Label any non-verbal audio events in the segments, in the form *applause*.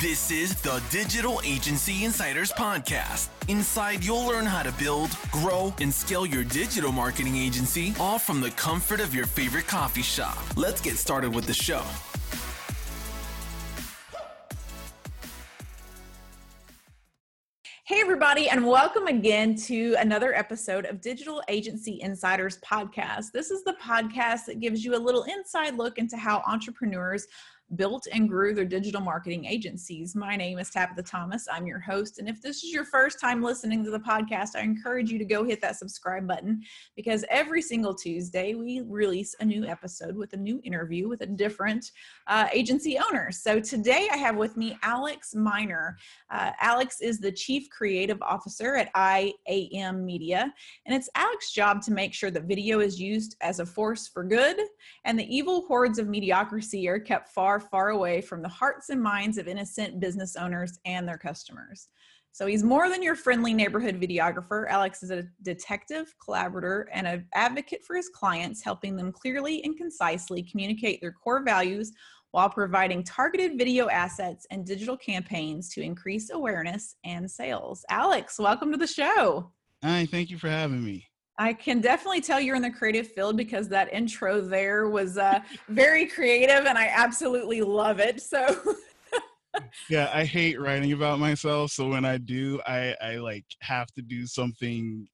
This is the Digital Agency Insiders Podcast. Inside, you'll learn how to build, grow, and scale your digital marketing agency, all from the comfort of your favorite coffee shop. Let's get started with the show. Hey, everybody, and welcome again to another episode of Digital Agency Insiders Podcast. This is the podcast that gives you a little inside look into how entrepreneurs built and grew their digital marketing agencies. My name is Tabitha Thomas. I'm your host. And if this is your first time listening to the podcast, I encourage you to go hit that subscribe button because every single Tuesday we release a new episode with a new interview with a different uh, agency owner. So today I have with me Alex Miner. Uh, Alex is the Chief Creative Officer at IAM Media. And it's Alex's job to make sure that video is used as a force for good and the evil hordes of mediocrity are kept far far, away from the hearts and minds of innocent business owners and their customers. So he's more than your friendly neighborhood videographer. Alex is a detective, collaborator, and an advocate for his clients, helping them clearly and concisely communicate their core values while providing targeted video assets and digital campaigns to increase awareness and sales. Alex, welcome to the show. Hi, thank you for having me. I can definitely tell you're in the creative field because that intro there was uh, very creative and I absolutely love it. So yeah, I hate writing about myself. So when I do, I, I like have to do something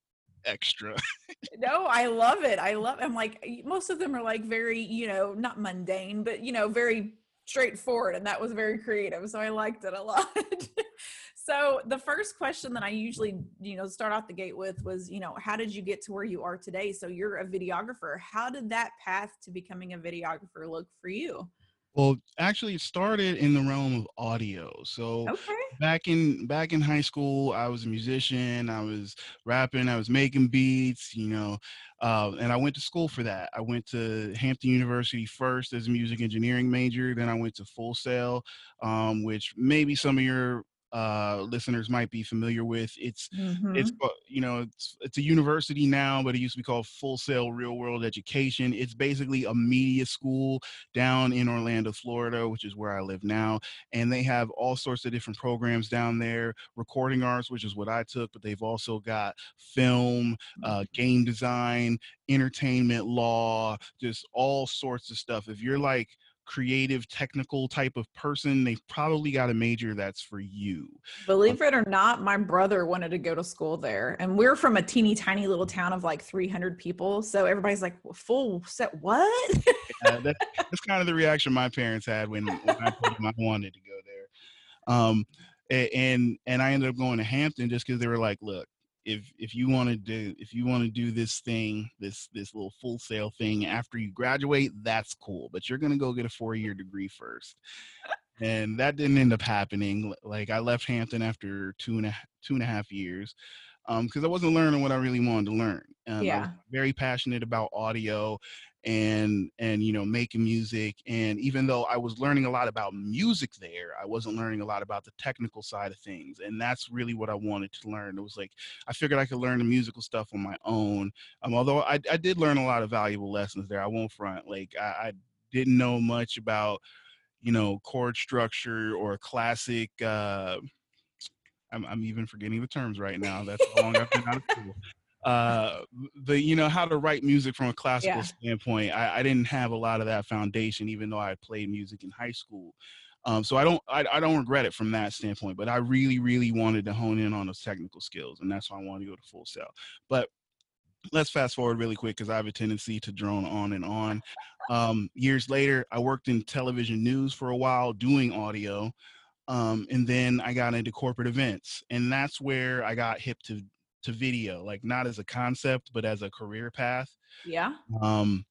extra. *laughs* no, I love it. I love I'm like most of them are like very, you know, not mundane, but you know, very straightforward and that was very creative. So I liked it a lot. *laughs* So the first question that I usually, you know, start off the gate with was, you know, how did you get to where you are today? So you're a videographer. How did that path to becoming a videographer look for you? Well, actually, it started in the realm of audio. So okay. back in back in high school, I was a musician. I was rapping. I was making beats. You know, uh, and I went to school for that. I went to Hampton University first as a music engineering major. Then I went to Full Sail, um, which maybe some of your uh, listeners might be familiar with. It's mm-hmm. it's you know it's it's a university now, but it used to be called Full Sail Real World Education. It's basically a media school down in Orlando, Florida, which is where I live now, and they have all sorts of different programs down there. Recording arts, which is what I took, but they've also got film, uh, mm-hmm. game design, entertainment law, just all sorts of stuff. If you're like creative technical type of person they've probably got a major that's for you believe it or not my brother wanted to go to school there and we're from a teeny tiny little town of like 300 people so everybody's like full sail what? Yeah, that, *laughs* that's kind of the reaction my parents had when, when i told them i wanted to go there um, and and i ended up going to hampton just because they were like look if if you want to do if you want to do this thing this this little Full Sail thing after you graduate that's cool but you're going to go get a four year degree first and that didn't end up happening like i left hampton after two and a two and a half years because um, i wasn't learning what i really wanted to learn um, yeah. very passionate about audio and and you know making music and even though i was learning a lot about music there i wasn't learning a lot about the technical side of things and that's really what i wanted to learn. It was like i figured i could learn the musical stuff on my own um, although I, I did learn a lot of valuable lessons there i won't front like I, I didn't know much about you know chord structure or classic uh I'm, I'm even forgetting the terms right now that's how long i've been out of school uh the you know how to write music from a classical yeah. standpoint I, I didn't have a lot of that foundation even though i played music in high school um, so I don't I, I don't regret it from that standpoint, but I really really wanted to hone in on those technical skills, and that's why I wanted to go to Full Sail. But let's fast forward really quick because I have a tendency to drone on and on. Um, years later, I worked in television news for a while doing audio, um, and then I got into corporate events, and that's where I got hip to to video, like not as a concept, but as a career path. Yeah. Um,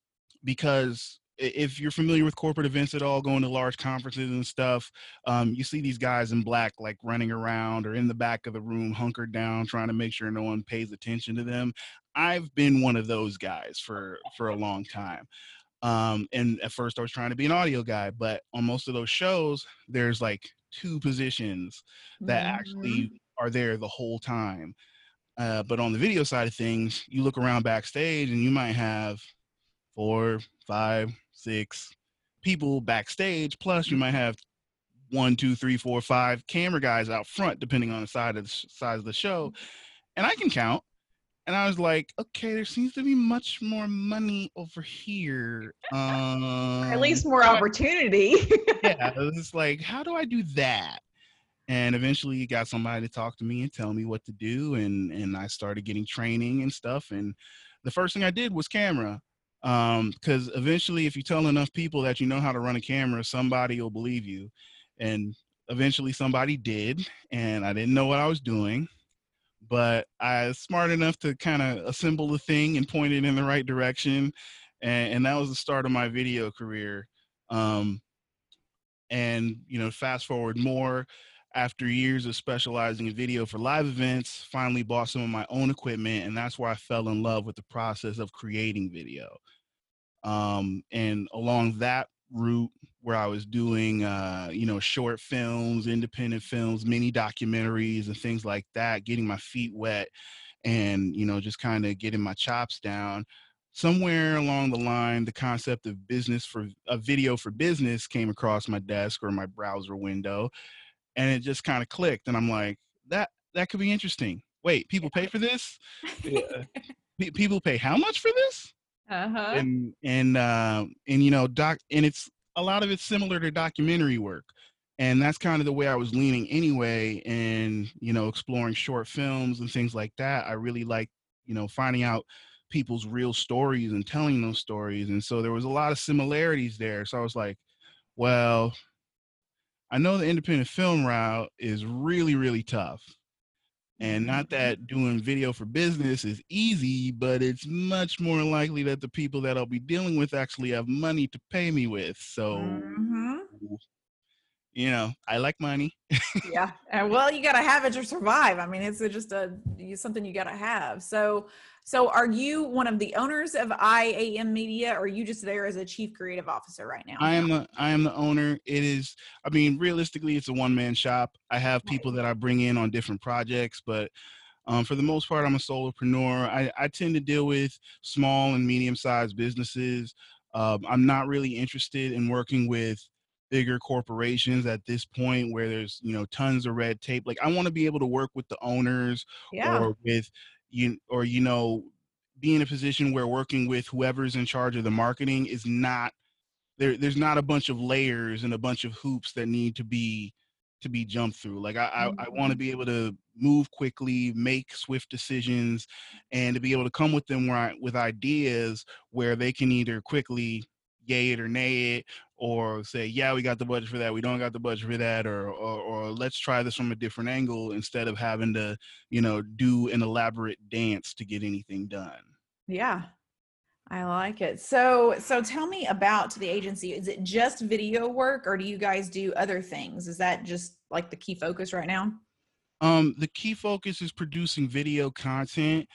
because if you're familiar with corporate events at all, going to large conferences and stuff, um, you see these guys in black like running around or in the back of the room, hunkered down, trying to make sure no one pays attention to them. I've been one of those guys for for a long time. Um, and at first, I was trying to be an audio guy, but on most of those shows, there's like two positions that mm-hmm. actually are there the whole time. Uh, but on the video side of things, you look around backstage and you might have four, five, six people backstage. Plus, you might have one, two, three, four, five camera guys out front, depending on the side of the size of the show, and I can count. And I was like, okay, there seems to be much more money over here. Um, *laughs* At least more opportunity. *laughs* yeah, it was like, how do I do that? And eventually, you got somebody to talk to me and tell me what to do, and and I started getting training and stuff. And the first thing I did was camera um because eventually if you tell enough people that you know how to run a camera somebody will believe you and eventually somebody did and i didn't know what i was doing but i was smart enough to kind of assemble the thing and point it in the right direction and, and that was the start of my video career um and you know fast forward more after years of specializing in video for live events, finally bought some of my own equipment, and that's where I fell in love with the process of creating video. Um, and along that route, where I was doing, uh, you know, short films, independent films, mini documentaries, and things like that, getting my feet wet, and you know, just kind of getting my chops down. Somewhere along the line, the concept of business for a video for business came across my desk or my browser window, and it just kind of clicked and i'm like that that could be interesting. Wait people pay for this? Yeah. people pay how much for this? Uh-huh. and and uh, and you know doc and it's a lot of it's similar to documentary work and that's kind of the way i was leaning anyway and you know exploring short films and things like that. I really like you know finding out people's real stories and telling those stories and so there was a lot of similarities there. So i was like well I know the independent film route is really, really tough. And not mm-hmm. that doing video for business is easy, but it's much more likely that the people that I'll be dealing with actually have money to pay me with. So, mm-hmm. You know, I like money. yeah. And *laughs* well, you got to have it to survive. I mean, it's just a something you got to have. So, so are you one of the owners of IAM Media or are you just there as a chief creative officer right now? I am the I am the owner. It is I mean realistically it's a one man shop. I have people that I bring in on different projects, but um, for the most part, I'm a solopreneur. I, I tend to deal with small and medium sized businesses. Um, I'm not really interested in working with bigger corporations at this point where there's you know tons of red tape like i want to be able to work with the owners yeah. or with you or you know be in a position where working with whoever's in charge of the marketing is not there there's not a bunch of layers and a bunch of hoops that need to be to be jumped through like i mm-hmm. i, I want to be able to move quickly make swift decisions and to be able to come with them where I, with ideas where they can either quickly yay it or nay it or say, yeah, we got the budget for that, we don't got the budget for that, or, or, or let's try this from a different angle instead of having to, you know, do an elaborate dance to get anything done. Yeah. I like it. So, so tell me about the agency. Is it just video work, or do you guys do other things? Is that just like the key focus right now? Um, the key focus is producing video content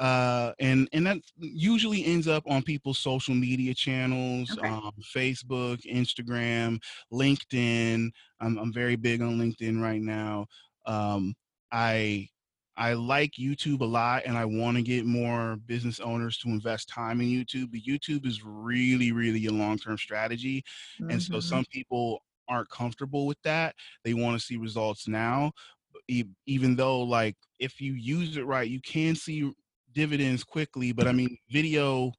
uh and and that usually ends up on people's social media channels okay. um, facebook instagram linkedin I'm, I'm very big on linkedin right now um i i like youtube a lot and i want to get more business owners to invest time in youtube but youtube is really really a long-term strategy mm-hmm. and so mm-hmm. some people aren't comfortable with that they want to see results now even though like if you use it right you can see dividends quickly, but I mean, video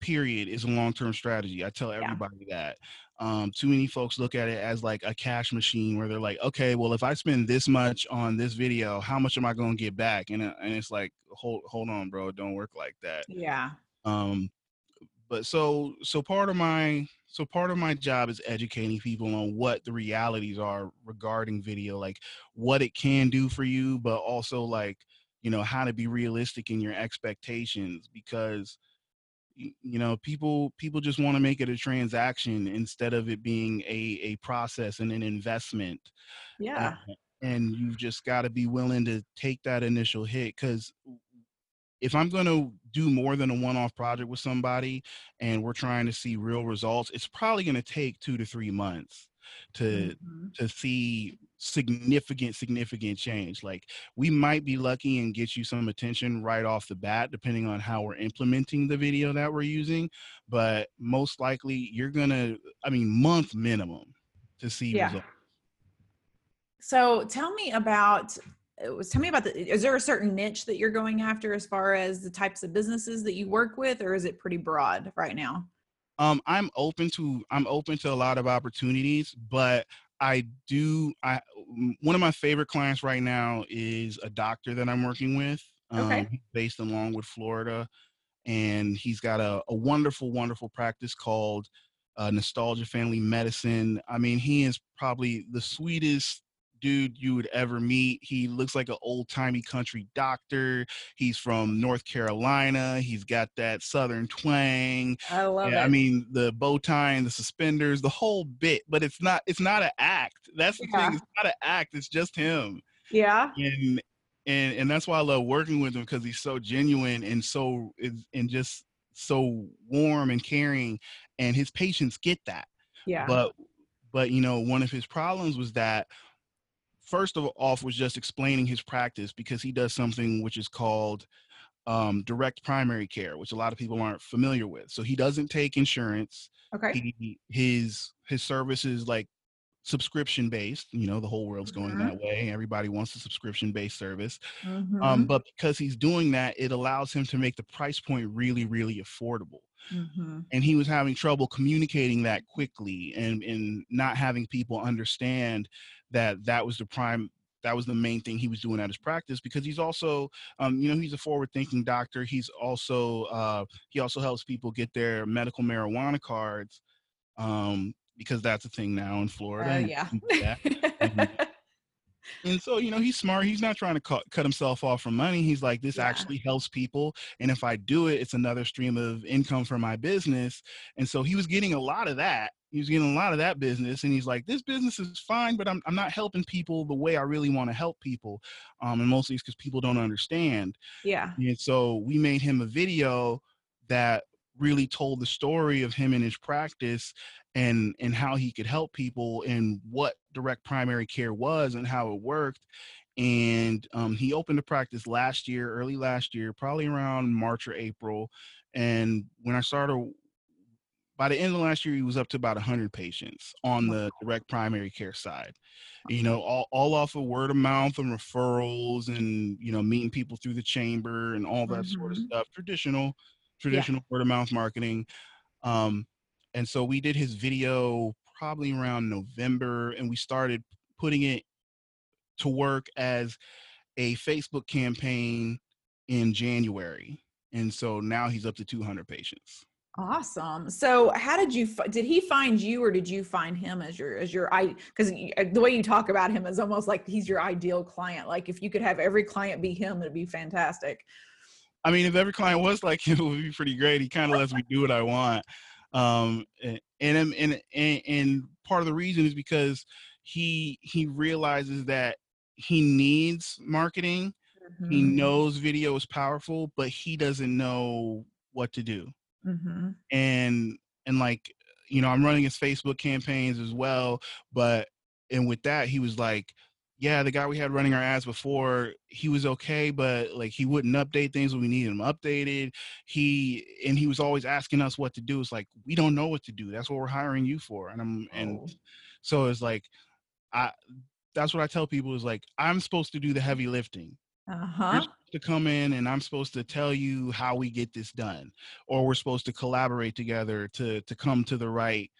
period is a long-term strategy. I tell everybody yeah. that. Um, too many folks look at it as like a cash machine where they're like, okay, well, if I spend this much on this video, how much am I going to get back? And, uh, and it's like, hold, hold on, bro. It don't work like that. Yeah. Um, but so, so part of my, so part of my job is educating people on what the realities are regarding video, like what it can do for you, but also like, you know how to be realistic in your expectations because you know people people just want to make it a transaction instead of it being a a process and an investment yeah. uh, and you've just got to be willing to take that initial hit because if i'm going to do more than a one-off project with somebody and we're trying to see real results it's probably going to take two to three months to mm-hmm. to see significant significant change like we might be lucky and get you some attention right off the bat depending on how we're implementing the video that we're using but most likely you're gonna i mean month minimum to see yeah. results So tell me about uh, was tell me about the is there a certain niche that you're going after as far as the types of businesses that you work with or is it pretty broad right now um i'm open to i'm open to a lot of opportunities but i do i one of my favorite clients right now is a doctor that i'm working with okay. um, based in longwood florida and he's got a, a wonderful wonderful practice called uh, nostalgia family medicine i mean he is probably the sweetest dude you would ever meet. He looks like an old timey country doctor. He's from North Carolina. He's got that southern twang. I love yeah, it. I mean the bow tie and the suspenders, the whole bit. But it's not. It's not an act. That's the Yeah. thing. It's not an act. It's just him. yeah. And and and that's why I love working with him because he's so genuine and so is and just so warm and caring. And his patients get that Yeah. but but you know one of his problems was that first of all was just explaining his practice because he does something which is called um, direct primary care which a lot of people aren't familiar with so he doesn't take insurance okay. he, his his services like subscription based you know the whole world's going Mhm. that way everybody wants a subscription based service Mhm. um, but because he's doing that it allows him to make the price point really really affordable Mhm. and he was having trouble communicating that quickly and and not having people understand that that was the prime that was the main thing he was doing at his practice because he's also um, you know he's a forward thinking doctor he's also uh, he also helps people get their medical marijuana cards um, because that's a thing now in florida Uh, and yeah. things *laughs* like and so you know he's smart he's not trying to cut, cut himself off from money he's like this Yeah. actually helps people and if i do it it's another stream of income for my business and so he was getting a lot of that he was getting a lot of that business and he's like this business is fine but i'm, I'm not helping people the way i really want to help people um, and mostly it's because people don't understand yeah. and so we made him a video that really told the story of him and his practice and and how he could help people and what direct primary care was and how it worked and um, he opened a practice last year early last year probably around march or april and when i started by the end of last year he was up to about 100 patients on the direct primary care side you know all, all off of word of mouth and referrals and you know meeting people through the chamber and all that sort of Mhm. stuff traditional traditional word of mouth marketing um and so we did his video probably around november and we started putting it to work as a facebook campaign in january and so now he's up to 200 patients Awesome. So, how did you did he find you, or did you find him as your as your I? Because uh, the way you talk about him is almost like he's your ideal client. Like if you could have every client be him, it'd be fantastic. I mean, if every client was like him, *laughs* it would be pretty great. He kind of lets me do what I want. Um, and, and, and, and, part of the reason is because he, he realizes that he needs marketing. He Mhm. knows video is powerful, but he doesn't know what to do. Mhm. And, and like, you know, I'm running his Facebook campaigns as well, but, and with that, he was like, yeah, the guy we had running our ads before, he was okay, but like he wouldn't update things when we needed him updated. He and he was always asking us what to do. It's like we don't know what to do. That's what we're hiring you for. And I'm and Oh. so it's like I that's what I tell people is like I'm supposed to do the heavy lifting. Uh-huh. to come in and I'm supposed to tell you how we get this done. Or we're supposed to collaborate together to to come to the right,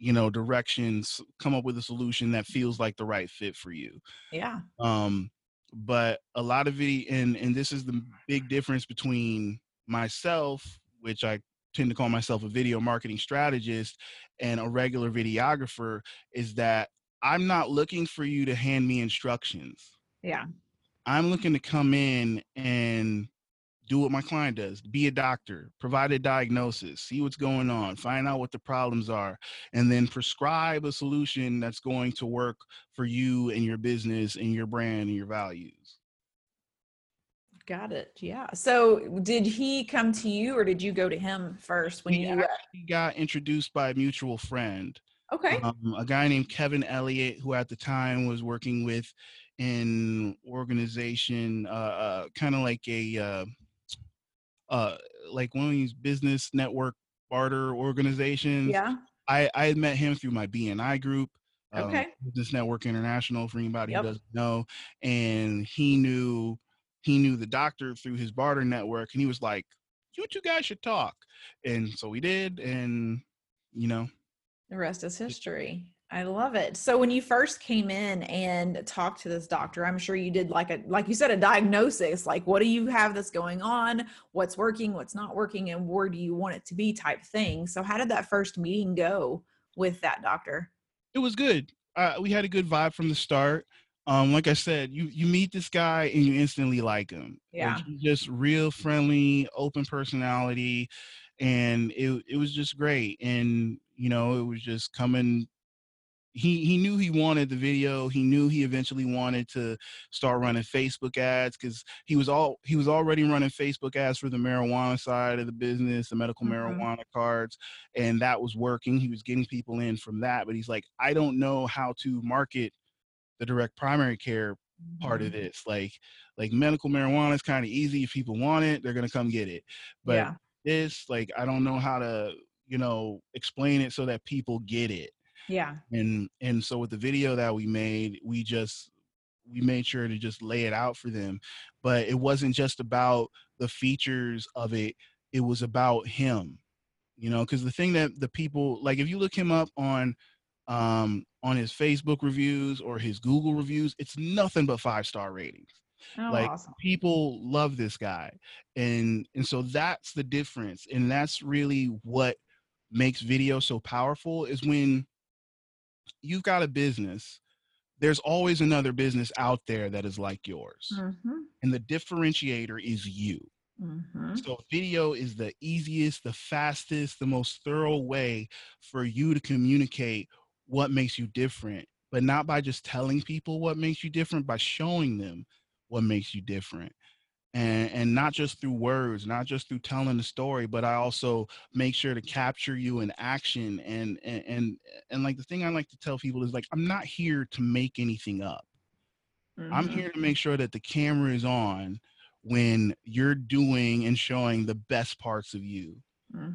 you know, directions, come up with a solution that feels like the right fit for you Yeah. um but a lot of it and and this is the big difference between myself which i tend to call myself a video marketing strategist and a regular videographer is that i'm not looking for you to hand me instructions Yeah. i'm looking to come in and do what my client does be a doctor provide a diagnosis see what's going on find out what the problems are and then prescribe a solution that's going to work for you and your business and your brand and your values Got it. Yeah. So, did he come to you, or did you go to him first when he you? got introduced by a mutual friend Okay. um, a guy named kevin elliott who at the time was working with an organization uh, uh, kind of like a uh, uh, like one of these business network barter organizations Yeah. I, met him through my BNI group. um, Okay. Business Network International for anybody Yep. who doesn't know. And he knew he knew the doctor through his barter network, and he was like, "You two guys should talk." And so we did, and you know, The rest is history. I love it. So when you first came in and talked to this doctor, I'm sure you did like a like you said a diagnosis, like what do you have that's going on, what's working, what's not working, and where do you want it to be type thing. So how did that first meeting go with that doctor? it was good. Uh, we had a good vibe from the start. Um, like I said, you you meet this guy and you instantly like him. Like, Yeah. he's just real friendly, open personality, and it it was just great. And you know, it was just coming. He he knew he wanted the video. He knew he eventually wanted to start running Facebook ads because he was all he was already running Facebook ads for the marijuana side of the business, the medical Mhm. marijuana cards and that was working. He was getting people in from that, but he's like, I don't know how to market the direct primary care part of Mhm. this. Like, like medical marijuana is kind of easy. If people want it, they're gonna come get it. But yeah. this, like, I don't know how to, you know, explain it so that people get it. Yeah. And and so with the video that we made, we just we made sure to just lay it out for them. But it wasn't just about the features of it, it was about him you know because the thing that the people like if you look him up on um on his facebook reviews or his google reviews it's nothing but five star ratings Oh, like awesome. people love this guy and and so that's the difference and that's really what makes video so powerful is when you've got a business there's always another business out there that is like yours Mm-hmm. and the differentiator is you Mm-hmm. so video is the easiest, the fastest, the most thorough way for you to communicate what makes you different, but not by just telling people what makes you different, by showing them what makes you different. And and not just through words, not just through telling the story, but I also make sure to capture you in action. And and and, and like the thing I like to tell people is like I'm not here to make anything up. I'm Mhm. here to make sure that the camera is on when you're doing and showing the best parts of you.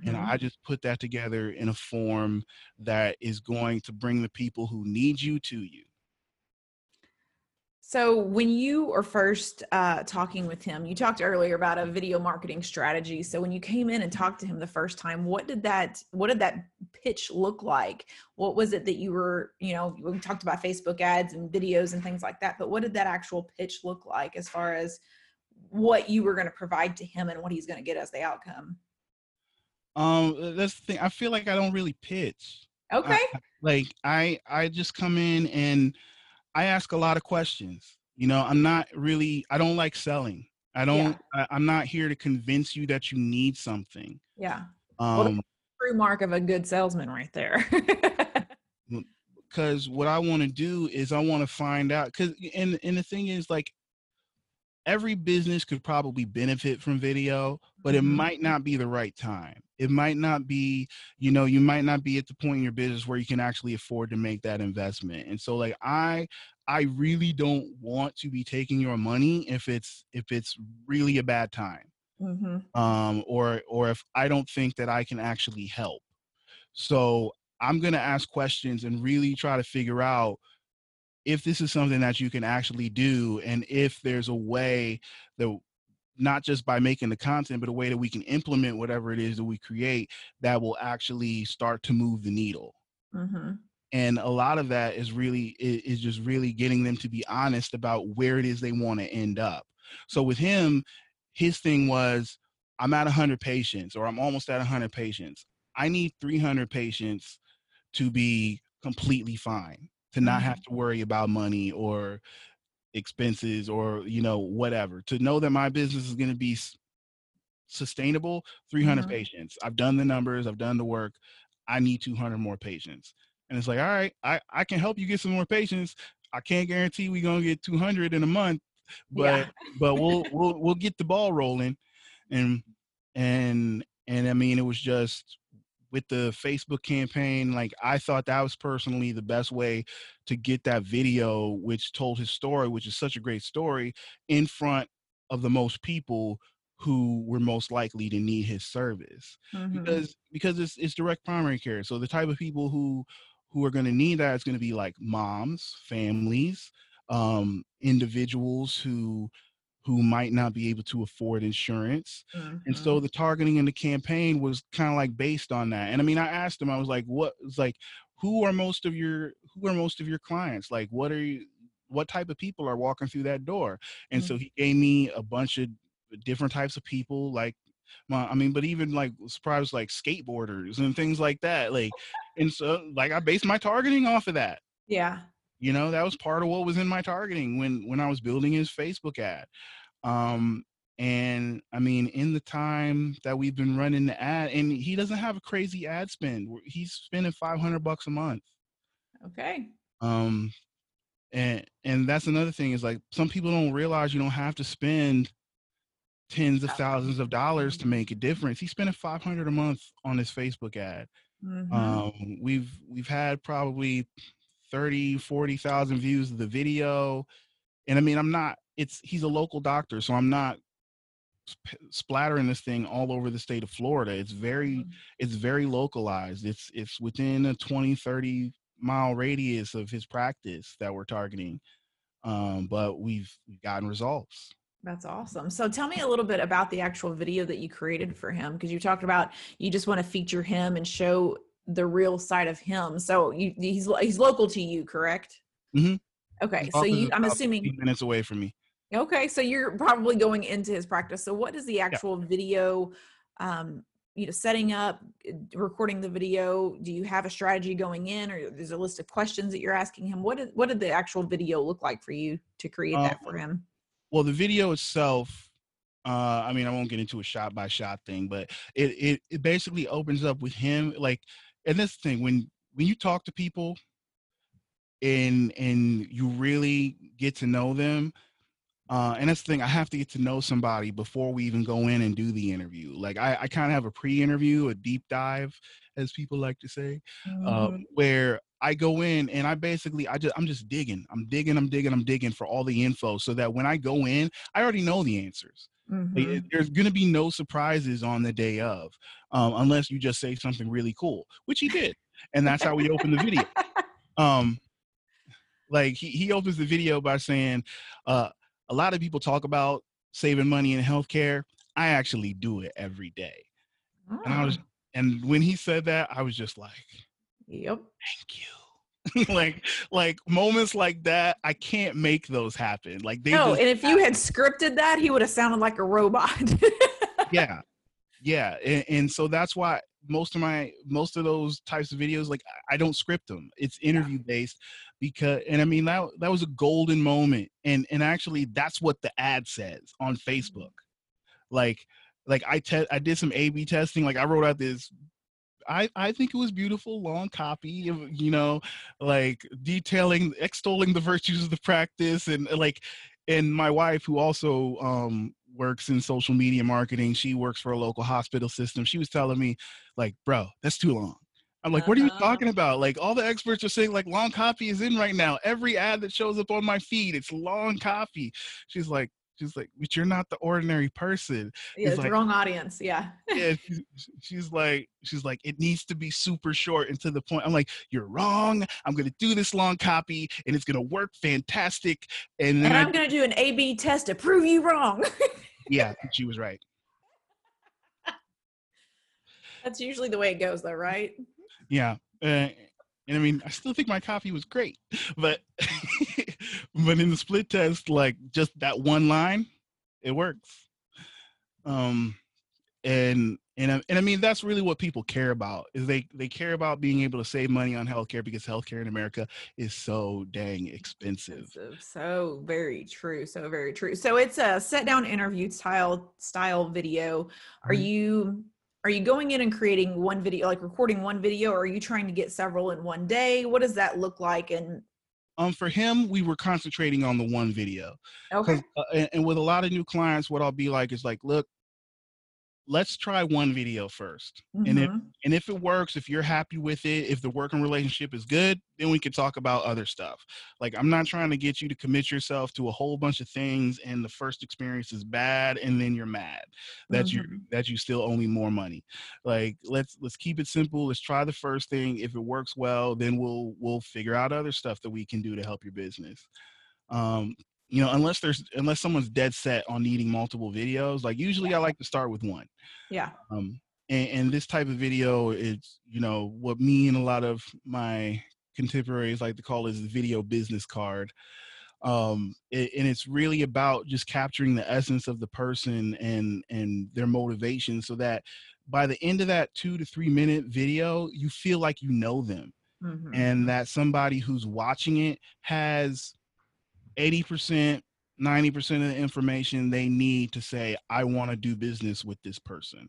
And Mhm. I just put that together in a form that is going to bring the people who need you to you. So when you were first uh, talking with him, you talked earlier about a video marketing strategy. So when you came in and talked to him the first time, what did that what did that pitch look like? What was it that you were, you know, we talked about Facebook ads and videos and things like that, but what did that actual pitch look like as far as what you were going to provide to him and what he's going to get as the outcome? Um, that's the thing. I feel like I don't really pitch. Okay. Like I, I just come in and I ask a lot of questions. You know, I'm not really. I don't like selling. I don't. I, I'm not here to convince you that you need something. yeah. Um, True mark of a good salesman right there. *laughs* because what I want to do is I want to find out because and and the thing is like every business could probably benefit from video, but it Mhm. might not be the right time. It might not be, you know, you might not be at the point in your business where you can actually afford to make that investment. And so like I I really don't want to be taking your money if it's if it's really a bad time hmm um, or or if I don't think that I can actually help. So I'm gonna ask questions and really try to figure out if this is something that you can actually do, and if there's a way that not just by making the content, but a way that we can implement whatever it is that we create that will actually start to move the needle. Hmm and a lot of that is really is just really getting them to be honest about where it is they want to end up. So with him his thing was i'm at 100 patients or i'm almost at 100 patients. I need 300 patients to be completely fine to not have to worry about money or expenses or you know whatever to know that my business is going to be sustainable 300 Mhm. patients. I've done the numbers i've done the work i need 200 more patients. And it's like all right i i can help you get some more patients. I can't guarantee we're going to get 200 in a month but Yeah. but we'll we'll we'll get the ball rolling. And and and i mean it was just with the facebook campaign like i thought that was personally the best way to get that video which told his story which is such a great story in front of the most people who were most likely to need his service Mhm. because because it's it's direct primary care so the type of people who who are going to need that is going to be like moms, families, um, individuals who who might not be able to afford insurance. Mm-hmm. And so mm-hmm. the targeting in the campaign was kind of like based on that. And I mean, I asked him, I was like, what was like, who are most of your, who are most of your clients? Like, what are you, what type of people are walking through that door? And mm-hmm. so he gave me a bunch of different types of people, like my, I mean, but even like surprised like skateboarders and things like that. Like, and so like I based my targeting off of that. Yeah you know that was part of what was in my targeting when when i was building his facebook ad. Um and i mean in the time that we've been running the ad and he doesn't have a crazy ad spend he's spending 500 bucks a month. Okay. Um and and that's another thing is like some people don't realize you don't have to spend tens of thousands of dollars to make a difference. He's spending 500 a month on his facebook ad. Mm-hmm. um we've we've had probably 30, 40,000 views of the video. And I mean, I'm not, it's, he's a local doctor, so I'm not splattering this thing all over the state of Florida. It's very, mm-hmm. it's very localized. It's, it's within a 20, 30 mile radius of his practice that we're targeting. Um, but we've, we've gotten results. That's awesome. So tell me a little bit about the actual video that you created for him because you talked about you just want to feature him and show the real side of him. So you, he's he's local to you, correct? Mm-hmm. Okay, so you I'm assuming minutes away from me. Okay, so you're probably going into his practice. So what is the actual yeah. video? Um, you know, setting up, recording the video. Do you have a strategy going in, or there's a list of questions that you're asking him? What did what did the actual video look like for you to create um, that for him? Well, the video itself uh, I mean, I won't get into a shot by shot thing, but it, it, it basically opens up with him like and this thing when when you talk to people and and you really get to know them uh, and that's the thing i have to get to know somebody before we even go in and do the interview. Like i, I kind of have a pre-interview a deep dive as people like to say uh, mm-hmm. uh, where i go in and i basically i just i'm just digging. I'm digging i'm digging i'm digging for all the info so that when i go in i already know the answers Mm-hmm. There's going to be no surprises on the day of, um, unless you just say something really cool, which he did, and that's how we opened the video. Um, like he he opens the video by saying, uh, "A lot of people talk about saving money in healthcare. I actually do it every day." Oh. And I was, ah. and when he said that, I was just like, "Yep, thank you." *laughs* like like moments like that i can't make those happen like they no and if happen. you had scripted that he would have sounded like a robot *laughs* yeah yeah and, and, so that's why most of my most of those types of videos like i don't script them it's interview based because and i mean that that was a golden moment and and actually that's what the ad says on mm-hmm. facebook like like i te- i did some a b testing like i wrote out this I, I think it was beautiful, long copy of, you know, like detailing, extolling the virtues of the practice and like, and my wife who also um, works in social media marketing, she works for a local hospital system. She was telling me like, bro, that's too long. I'm like, what are you uh-huh. talking about? Like all the experts are saying like long copy is in right now. Every ad that shows up on my feed, it's long copy. She's like, she's like, but you're not the ordinary person. Yeah, it's like, the wrong audience. Yeah. yeah. *laughs* She's, she's like, she's like, it needs to be super short and to the point. I'm like, you're wrong. I'm gonna do this long copy and it's gonna work fantastic. And then and I'm I, gonna do an A/B test to prove you wrong. yeah, *laughs* she was right. That's usually the way it goes, though, right? Yeah. Uh, and I mean, I still think my copy was great, but *laughs* but in the split test, like just that one line, it works. Um, and and and I mean that's really what people care about is they they care about being able to save money on healthcare because healthcare in America is so dang expensive. expensive. So very true. So very true. So it's a set down interview style style video. Are mm-hmm. you are you going in and creating one video like recording one video or are you trying to get several in one day what does that look like and um for him we were concentrating on the one video. Okay. uh, and, and with a lot of new clients what i'll be like is like look let's try one video 1st and if Mhm. and if it works if you're happy with it if the working relationship is good then we can talk about other stuff. Like i'm not trying to get you to commit yourself to a whole bunch of things and the first experience is bad and then you're mad that you Mhm. that you still owe me more money. Like let's let's keep it simple. Let's try the first thing. If it works well then we'll we'll figure out other stuff that we can do to help your business. Um you know unless there's unless someone's dead set on needing multiple videos like usually i like to start with one. Yeah. Um and, and this type of video is you know what me and a lot of my contemporaries like to call is the video business card. Um it, and it's really about just capturing the essence of the person and and their motivation so that by the end of that two to three minute video you feel like you know them. Mhm. and that somebody who's watching it has 80% 90% of the information they need to say i want to do business with this person.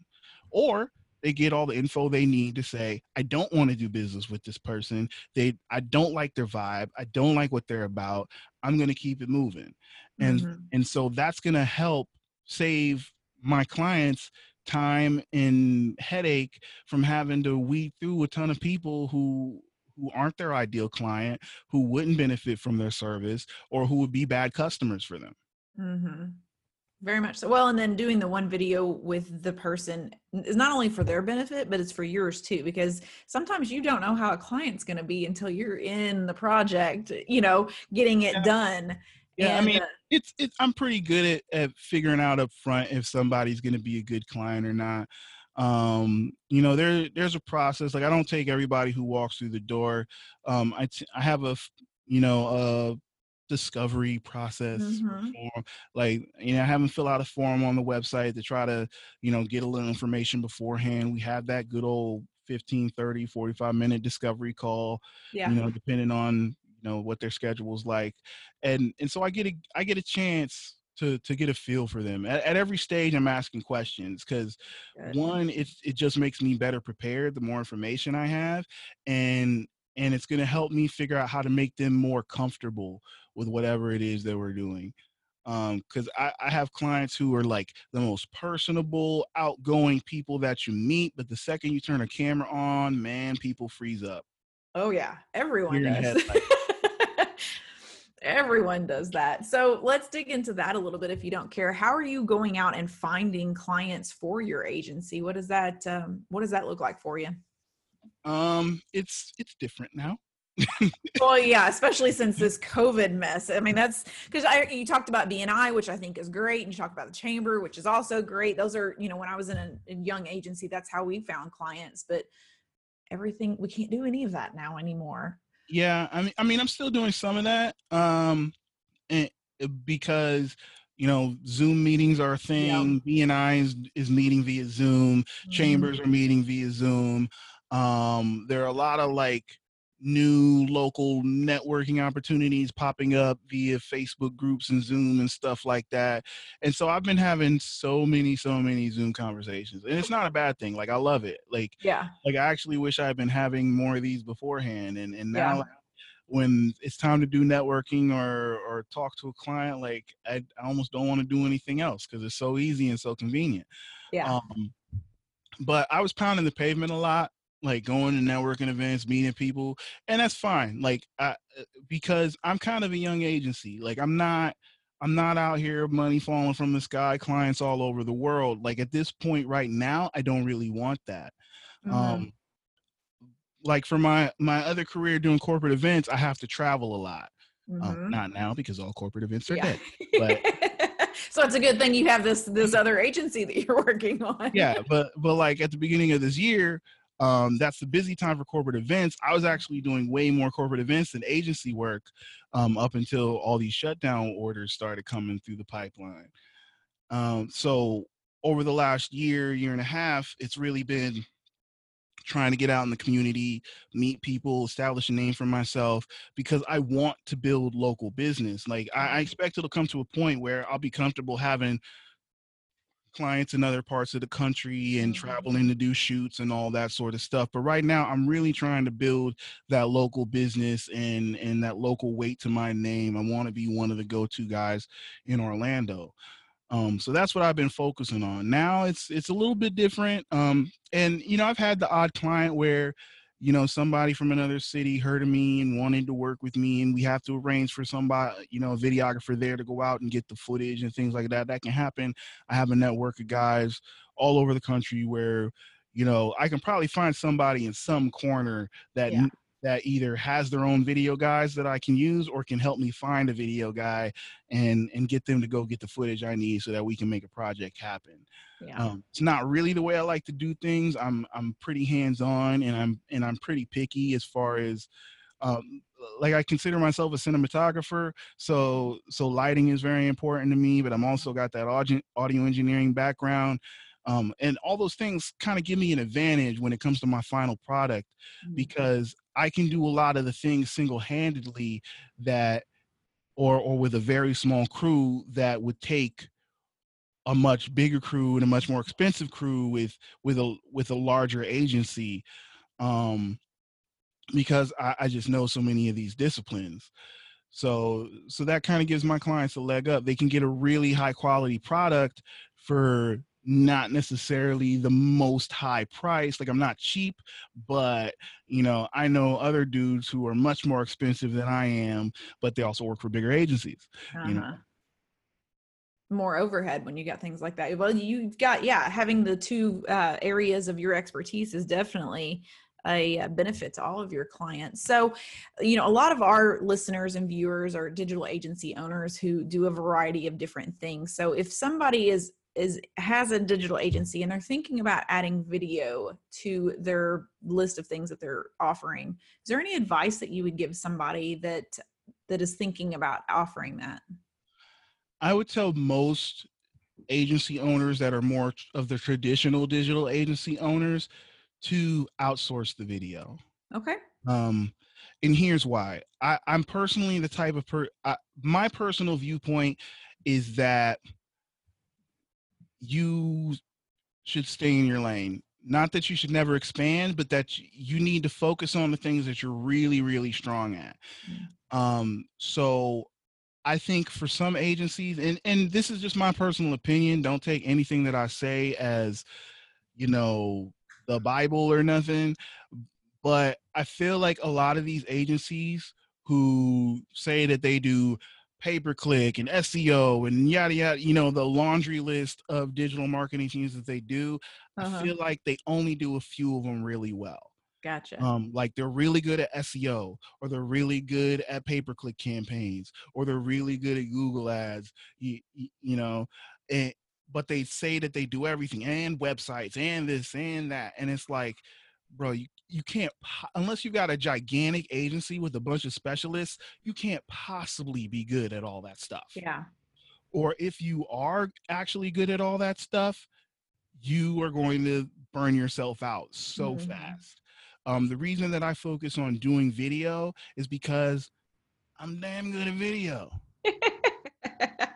Or they get all the info they need to say i don't want to do business with this person. They i don't like their vibe. I don't like what they're about. I'm going to keep it moving. And Mhm. and so that's going to help save my clients time and headache from having to weed through a ton of people who who aren't their ideal client who wouldn't benefit from their service or who would be bad customers for them Mhm. Very much so. Well, and then doing the one video with the person is not only for their benefit, but it's for yours too, because sometimes you don't know how a client's going to be until you're in the project, you know, getting it Yeah. done. yeah i mean uh, it's it's i'm pretty good at, at figuring out up front if somebody's going to be a good client or not um you know there there's a process like i don't take everybody who walks through the door um i t- i have a you know a discovery process Mhm. form like you know i have them fill out a form on the website to try to you know get a little information beforehand we have that good old 15 30 45 minute discovery call yeah. you know depending on you know what their schedule's like and and so i get a i get a chance to to get a feel for them. At, at every stage i'm asking questions because one it's it just makes me better prepared the more information i have and and it's going to help me figure out how to make them more comfortable with whatever it is that we're doing. Um because I, I have clients who are like the most personable outgoing people that you meet but the second you turn a camera on man people freeze up. Oh yeah, everyone does. Everyone does that. So let's dig into that a little bit if you don't care. How are you going out and finding clients for your agency? What does that um, what does that look like for you? Um, it's it's different now. Well, yeah, *laughs* especially since this COVID mess. I mean, that's because I you talked about BNI, which I think is great, and you talked about the chamber, which is also great. Those are, you know, when I was in a, a young agency, that's how we found clients. But everything we can't do any of that now anymore. Yeah, I mean, I mean, I'm still doing some of that. Um, and uh, because you know, Zoom meetings are a thing. BNI is is meeting via Zoom. Mm-hmm. Chambers are meeting via Zoom. Um, there are a lot of like new local networking opportunities popping up via Facebook groups and Zoom and stuff like that. And so I've been having so many, so many Zoom conversations, and it's not a bad thing. Like I love it. Like Yeah. like I actually wish I had been having more of these beforehand. And and now Yeah. when it's time to do networking or or talk to a client, like I, I almost don't want to do anything else because it's so easy and so convenient. Yeah. Um, but I was pounding the pavement a lot, like going to networking events, meeting people, and that's fine. Like I, uh, because I'm kind of a young agency. Like I'm not. I'm not out here money falling from the sky, clients all over the world. Like at this point right now, I don't really want that Mhm. um like for my my other career doing corporate events i have to travel a lot um, Mhm. not now because all corporate events are Yeah. dead *laughs* so it's a good thing you have this this other agency that you're *laughs* working on. yeah but but like at the beginning of this year um that's the busy time for corporate events i was actually doing way more corporate events than agency work um up until all these shutdown orders started coming through the pipeline um so over the last year year and a half it's really been trying to get out in the community, meet people, establish a name for myself because I want to build local business. Like I, I expect it'll come to a point where I'll be comfortable having clients in other parts of the country and Mhm. traveling to do shoots and all that sort of stuff. But right now I'm really trying to build that local business and and that local weight to my name. I want to be one of the go-to guys in Orlando. Um, so that's what I've been focusing on. Now it's it's a little bit different. Um, and you know, I've had the odd client where, you know, somebody from another city heard of me and wanted to work with me, and we have to arrange for somebody, you know, a videographer there to go out and get the footage and things like that. That can happen. I have a network of guys all over the country where, you know, I can probably find somebody in some corner that Yeah. That either has their own video guys that I can use or can help me find a video guy and and get them to go get the footage I need so that we can make a project happen. Yeah. Um, it's not really the way I like to do things. I'm I'm pretty hands on and I'm and I'm pretty picky as far as um, like I consider myself a cinematographer. So so lighting is very important to me, but I'm also got that audio audio engineering background. Um, and all those things kind of give me an advantage when it comes to my final product Mhm. because I can do a lot of the things single-handedly that or or with a very small crew that would take a much bigger crew and a much more expensive crew with with a with a larger agency um because I, I just know so many of these disciplines. So so that kind of gives my clients a leg up. They can get a really high quality product for not necessarily the most high price like i'm not cheap but you know i know other dudes who are much more expensive than i am but they also work for bigger agencies you know. Uh-huh. more overhead when you got things like that well you've got yeah having the two uh, areas of your expertise is definitely a uh, benefit to all of your clients so you know a lot of our listeners and viewers are digital agency owners who do a variety of different things so if somebody is is has a digital agency and they're thinking about adding video to their list of things that they're offering is there any advice that you would give somebody that that is thinking about offering that I would tell most agency owners that are more of the traditional digital agency owners to outsource the video. okay Um, and here's why. I, I'm personally the type of per. I, my personal viewpoint is that you should stay in your lane. Not that you should never expand, but that you need to focus on the things that you're really, really strong at. Um, so I think for some agencies, and and this is just my personal opinion. Don't take anything that I say as, you know, the Bible or nothing. But I feel like a lot of these agencies who say that they do pay per click and SEO and yada yada, you know, the laundry list of digital marketing things that they do, Uh-huh. I feel like they only do a few of them really well Gotcha. um, like they're really good at SEO or they're really good at pay-per-click campaigns or they're really good at Google ads, you, you know, and, but they say that they do everything and websites and this and that. And it's like, bro, you, you can't, unless you've got a gigantic agency with a bunch of specialists, you can't possibly be good at all that stuff yeah. or if you are actually good at all that stuff, you are going to burn yourself out so Mhm. fast. Um, the reason that I focus on doing video is because I'm damn good at video. *laughs*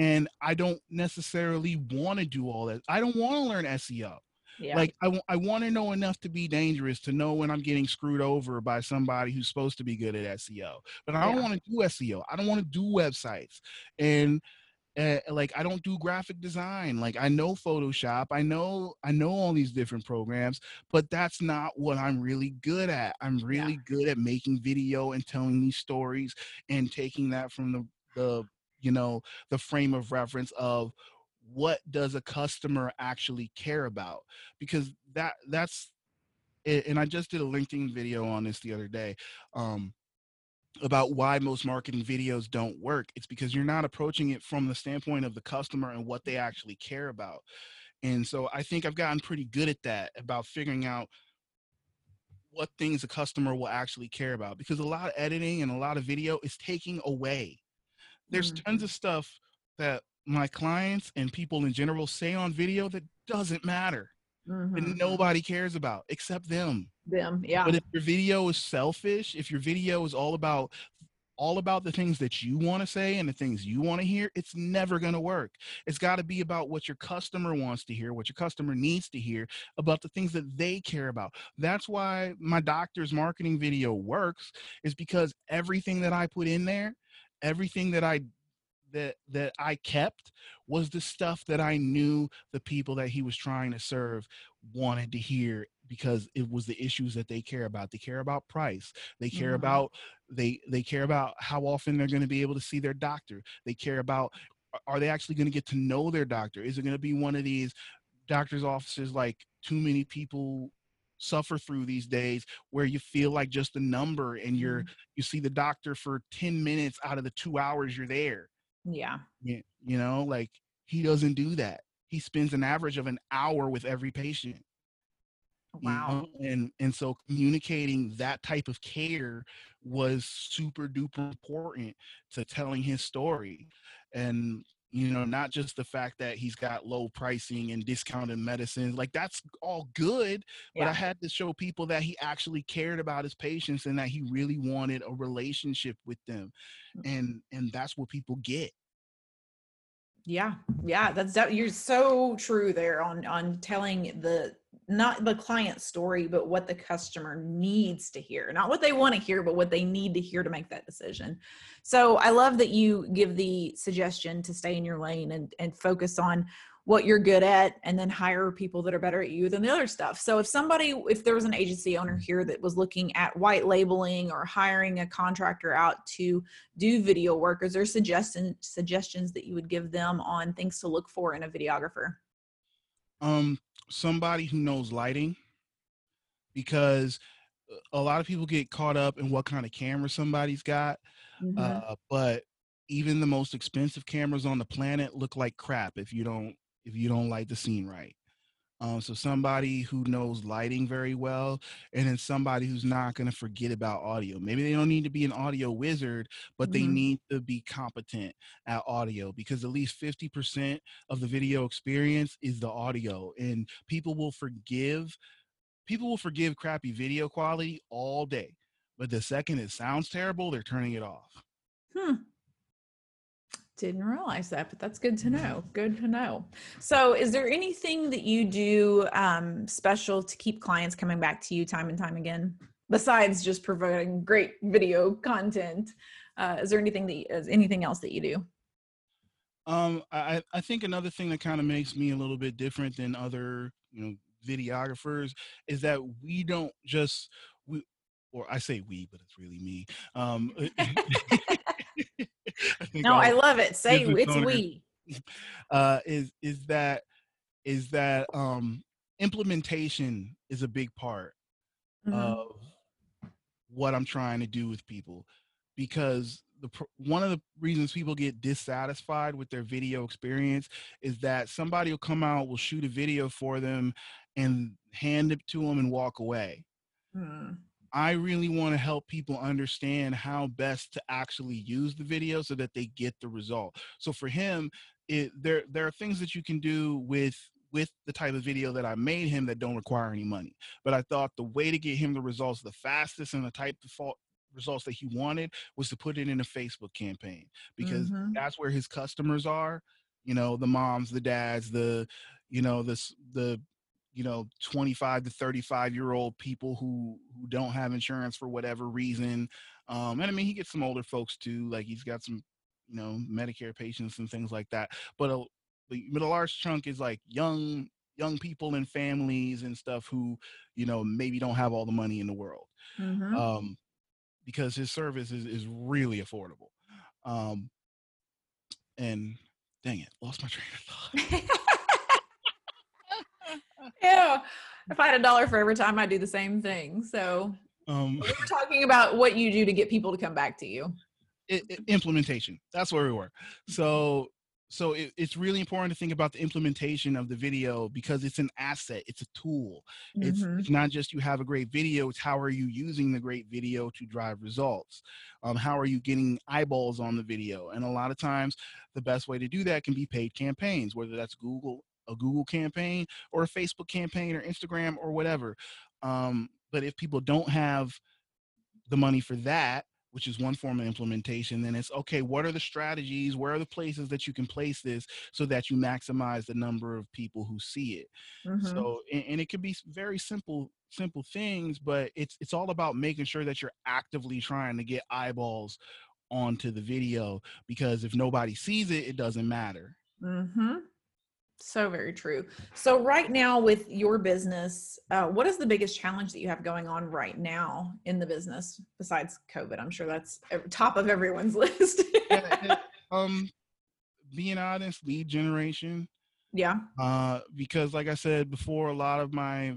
And I don't necessarily want to do all that. I don't want to learn SEO. Yeah. Like I, want to know enough to be dangerous to know when I'm getting screwed over by somebody who's supposed to be good at SEO. But I don't Yeah. want to do SEO. I don't want to do websites. And uh, like I don't do graphic design. Like I know Photoshop. I know I know all these different programs, but that's not what I'm really good at. I'm really good at making video and telling these stories and taking that from the the you know the frame of reference of what does a customer actually care about? Because that that's a- and i just did a linkedin video on this the other day um about why most marketing videos don't work. It's because you're not approaching it from the standpoint of the customer and what they actually care about. And so i think i've gotten pretty good at that about figuring out what things a customer will actually care about because a lot of editing and a lot of video is taking away. There's Mhm. tons of stuff that my clients and people in general say on video that doesn't matter Mhm. and nobody cares about except them them. Yeah. but if your video is selfish if your video is all about all about the things that you want to say and the things you want to hear it's never going to work it's got to be about what your customer wants to hear what your customer needs to hear about the things that they care about that's why my doctor's marketing video works is because everything that i put in there everything that i that that I kept was the stuff that I knew the people that he was trying to serve wanted to hear because it was the issues that they care about. They care about price. They care mm-hmm. about they they care about how often they're going to be able to see their doctor. They care about are they actually going to get to know their doctor? Is it going to be one of these doctor's offices like too many people suffer through these days where you feel like just a number and you're mm-hmm. you see the doctor for 10 minutes out of the 2 hours you're there. Yeah. You, you know, like he doesn't do that. He spends an average of an hour with every patient. Wow. You know? And and so communicating that type of care was super duper important to telling his story. And you know, not just the fact that he's got low pricing and discounted medicines, like that's all good. But yeah. I had to show people that he actually cared about his patients and that he really wanted a relationship with them. Mm. And and that's what people get. Yeah, yeah, that's you're so true there on on telling the not the client story, but what the customer needs to hear, not what they want to hear, but what they need to hear to make that decision. So I love that you give the suggestion to stay in your lane and and focus on what you're good at and then hire people that are better at you than the other stuff. So if somebody if there was an agency owner here that was looking at white labeling or hiring a contractor out to do video work, is there suggestion suggestions that you would give them on things to look for in a videographer? Um somebody who knows lighting because a lot of people get caught up in what kind of camera somebody's got. Mm-hmm. Uh, but even the most expensive cameras on the planet look like crap if you don't if you don't light the scene right. Um, so somebody who knows lighting very well, and then somebody who's not going to forget about audio. Maybe they don't need to be an audio wizard, but mm-hmm. they need to be competent at audio because at least 50% of the video experience is the audio, and people will forgive. People will forgive crappy video quality all day, but the second it sounds terrible, they're turning it off. Hmm. Didn't realize that, but that's good to know. Good to know. So, is there anything that you do um, special to keep clients coming back to you time and time again, besides just providing great video content? Uh, is there anything that is anything else that you do? Um, I, I think another thing that kind of makes me a little bit different than other, you know, videographers is that we don't just we, or I say we, but it's really me. Um, *laughs* *laughs* *laughs* *laughs* no, I love it. Say it's we. *laughs* Uh, is is that is that um, implementation is a big part mm-hmm. of what I'm trying to do with people because the one of the reasons people get dissatisfied with their video experience is that somebody will come out will shoot a video for them and hand it to them and walk away mm. I really want to help people understand how best to actually use the video so that they get the result. So for him, it, there there are things that you can do with with the type of video that I made him that don't require any money. But I thought the way to get him the results the fastest and the type of results that he wanted was to put it in a Facebook campaign because mm-hmm. that's where his customers are. You know, the moms, the dads, the you know, this the you know 25 to 35 year old people who who don't have insurance for whatever reason um and i mean he gets some older folks too like he's got some you know medicare patients and things like that but a but a large chunk is like young young people and families and stuff who you know maybe don't have all the money in the world mm-hmm. um because his service is, is really affordable um and dang it lost my *laughs* train of thought *laughs* yeah. If I had a dollar for every time I do the same thing. So um, we're talking about what you do to get people to come back to you. It, it, implementation. That's where we were. So so it, it's really important to think about the implementation of the video because it's an asset it's a tool mm-hmm. it's, it's not just you have a great video it's how are you using the great video to drive results um, how are you getting eyeballs on the video and a lot of times the best way to do that can be paid campaigns whether that's google a Google campaign or a Facebook campaign or Instagram or whatever. Um, but if people don't have the money for that, which is one form of implementation, then it's okay, what are the strategies? Where are the places that you can place this so that you maximize the number of people who see it? Mm-hmm. So, and, and it could be very simple, simple things, but it's it's all about making sure that you're actively trying to get eyeballs onto the video because if nobody sees it, it doesn't matter. Mm-hmm. So very true. So right now with your business, uh, what is the biggest challenge that you have going on right now in the business besides COVID? I'm sure that's top of everyone's *laughs* list. um, being honest, lead generation. Yeah. Uh, because like I said before, a lot of my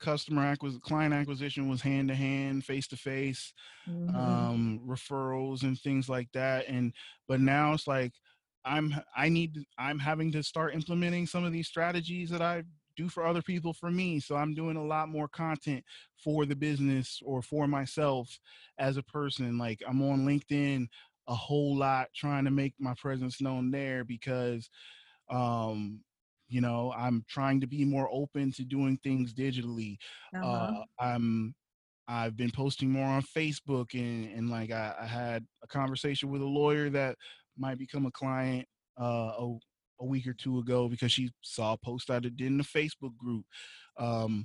customer acquisition, client acquisition was hand to hand, face to face, um, referrals and things like that. And but now it's like I'm I need I'm having to start implementing some of these strategies that I do for other people for me. So I'm doing a lot more content for the business or for myself as a person. Like I'm on LinkedIn a whole lot trying to make my presence known there because um you know i'm trying to be more open to doing things digitally uh-huh. uh, i'm i've been posting more on facebook and and like I, I, had a conversation with a lawyer that might become a client uh a, a week or two ago because she saw a post i did in the facebook group um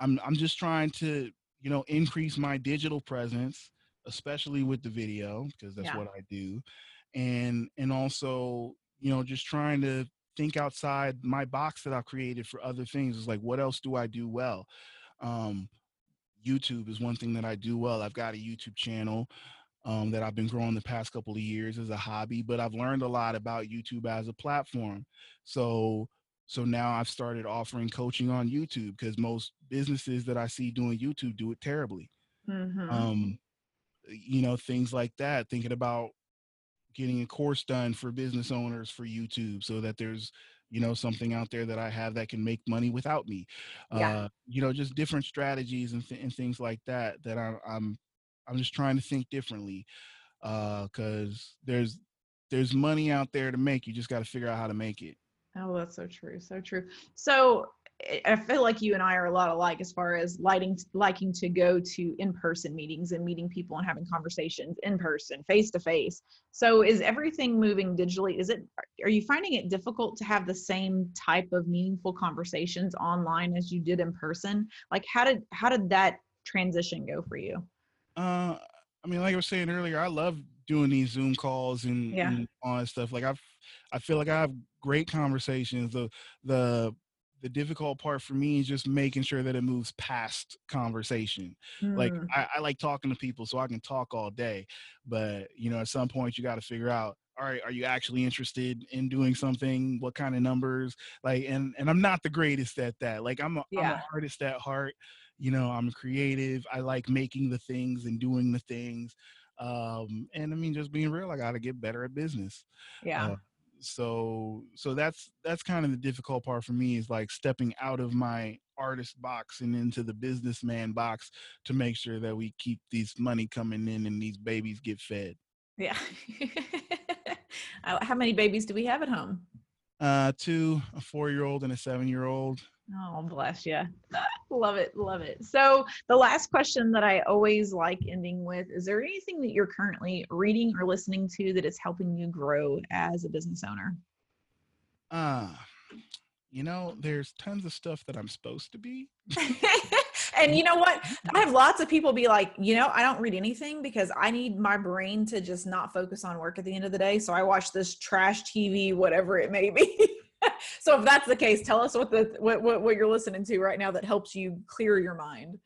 i'm i'm just trying to you know increase my digital presence especially with the video because that's yeah. what i do and and also you know just trying to think outside my box that I've created for other things. Is like, what else do I do well? Um, YouTube is one thing that I do well. I've got a YouTube channel um, that I've been growing the past couple of years as a hobby, but I've learned a lot about YouTube as a platform. So so now I've started offering coaching on YouTube because most businesses that I see doing YouTube do it terribly. Mm-hmm. Um, you know, things like that. Thinking about getting a course done for business owners for YouTube so that there's you know something out there that I have that can make money without me. Yeah. Uh, you know, just different strategies and, th- and things like that that I, I'm I'm just trying to think differently because uh, there's there's money out there to make. You just got to figure out how to make it. Oh, that's so true. So true. So I feel like you and I are a lot alike as far as liking liking to go to in-person meetings and meeting people and having conversations in person, face to face. So is everything moving digitally? Is it are you finding it difficult to have the same type of meaningful conversations online as you did in person? Like how did how did that transition go for you? Uh I mean like I was saying earlier, I love doing these Zoom calls and, yeah. and all that stuff. Like I've I feel like I have great conversations. The the the difficult part for me is just making sure that it moves past conversation. Mm. Like I, I, like talking to people so I can talk all day, but you know, at some point you got to figure out, all right, are you actually interested in doing something? What kind of numbers? Like, and and I'm not the greatest at that. Like I'm a, yeah. I'm an artist at heart. You know, I'm creative. I like making the things and doing the things. Um, and I mean, just being real, I got to get better at business. Yeah. Uh, so so that's that's kind of the difficult part for me is like stepping out of my artist box and into the businessman box to make sure that we keep these money coming in and these babies get fed yeah *laughs* how many babies do we have at home uh two a four year old and a seven year old Oh, bless you. *laughs* love it. Love it. So, the last question that I always like ending with is there anything that you're currently reading or listening to that is helping you grow as a business owner? Uh, you know, there's tons of stuff that I'm supposed to be. *laughs* and you know what? I have lots of people be like, you know, I don't read anything because I need my brain to just not focus on work at the end of the day. So I watch this trash TV, whatever it may be. *laughs* *laughs* so if that's the case, tell us what the what, what, what you're listening to right now that helps you clear your mind.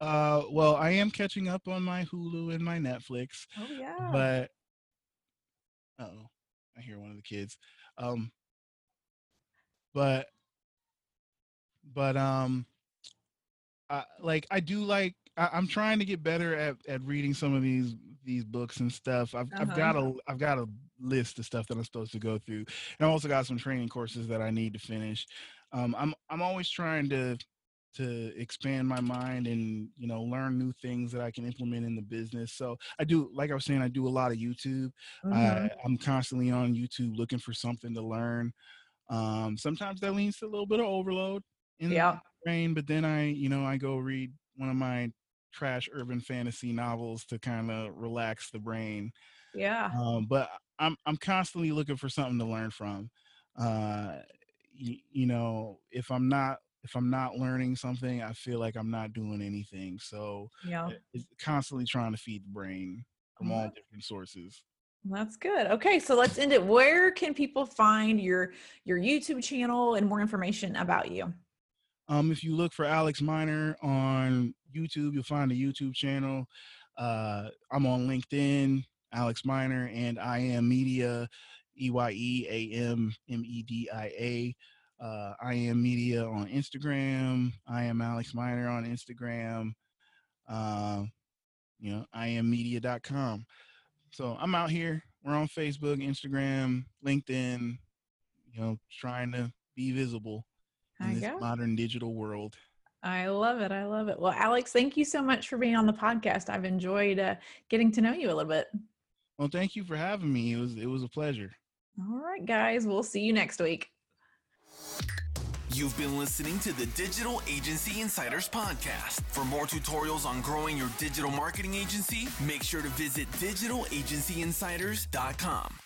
Uh, well, I am catching up on my Hulu and my Netflix. Oh yeah. But oh, I hear one of the kids. Um, but but um, I, like I do like I, am trying to get better at at reading some of these these books and stuff. I've uh-huh. I've got a I've got a list of stuff that I'm supposed to go through, and I also got some training courses that I need to finish. Um, I'm I'm always trying to to expand my mind and you know learn new things that I can implement in the business. So I do, like I was saying, I do a lot of YouTube. Mm-hmm. I, I'm constantly on YouTube looking for something to learn. Um, sometimes that leads to a little bit of overload in yeah. the brain, but then I, you know, I go read one of my trash urban fantasy novels to kind of relax the brain. Yeah. Um, but I'm I'm constantly looking for something to learn from. Uh, you, you know, if I'm not if I'm not learning something, I feel like I'm not doing anything. So yeah, it's constantly trying to feed the brain. from all different sources. That's good. Okay, so let's end it. Where can people find your your YouTube channel and more information about you? Um, if you look for Alex Miner on YouTube, you'll find a YouTube channel. Uh, I'm on LinkedIn, Alex Miner, and Eye Am Media, E Y E A M M E D I A. Uh, Eye Am Media on Instagram. I am Alex Miner on Instagram. Uh, you know, I am media.com. So I'm out here. We're on Facebook, Instagram, LinkedIn, you know, trying to be visible in this go. modern digital world. I love it. I love it. Well, Alex, thank you so much for being on the podcast. I've enjoyed uh, getting to know you a little bit. Well, thank you for having me. It was it was a pleasure. All right, guys. We'll see you next week. You've been listening to the Digital Agency Insiders Podcast. For more tutorials on growing your digital marketing agency, make sure to visit digitalagencyinsiders.com.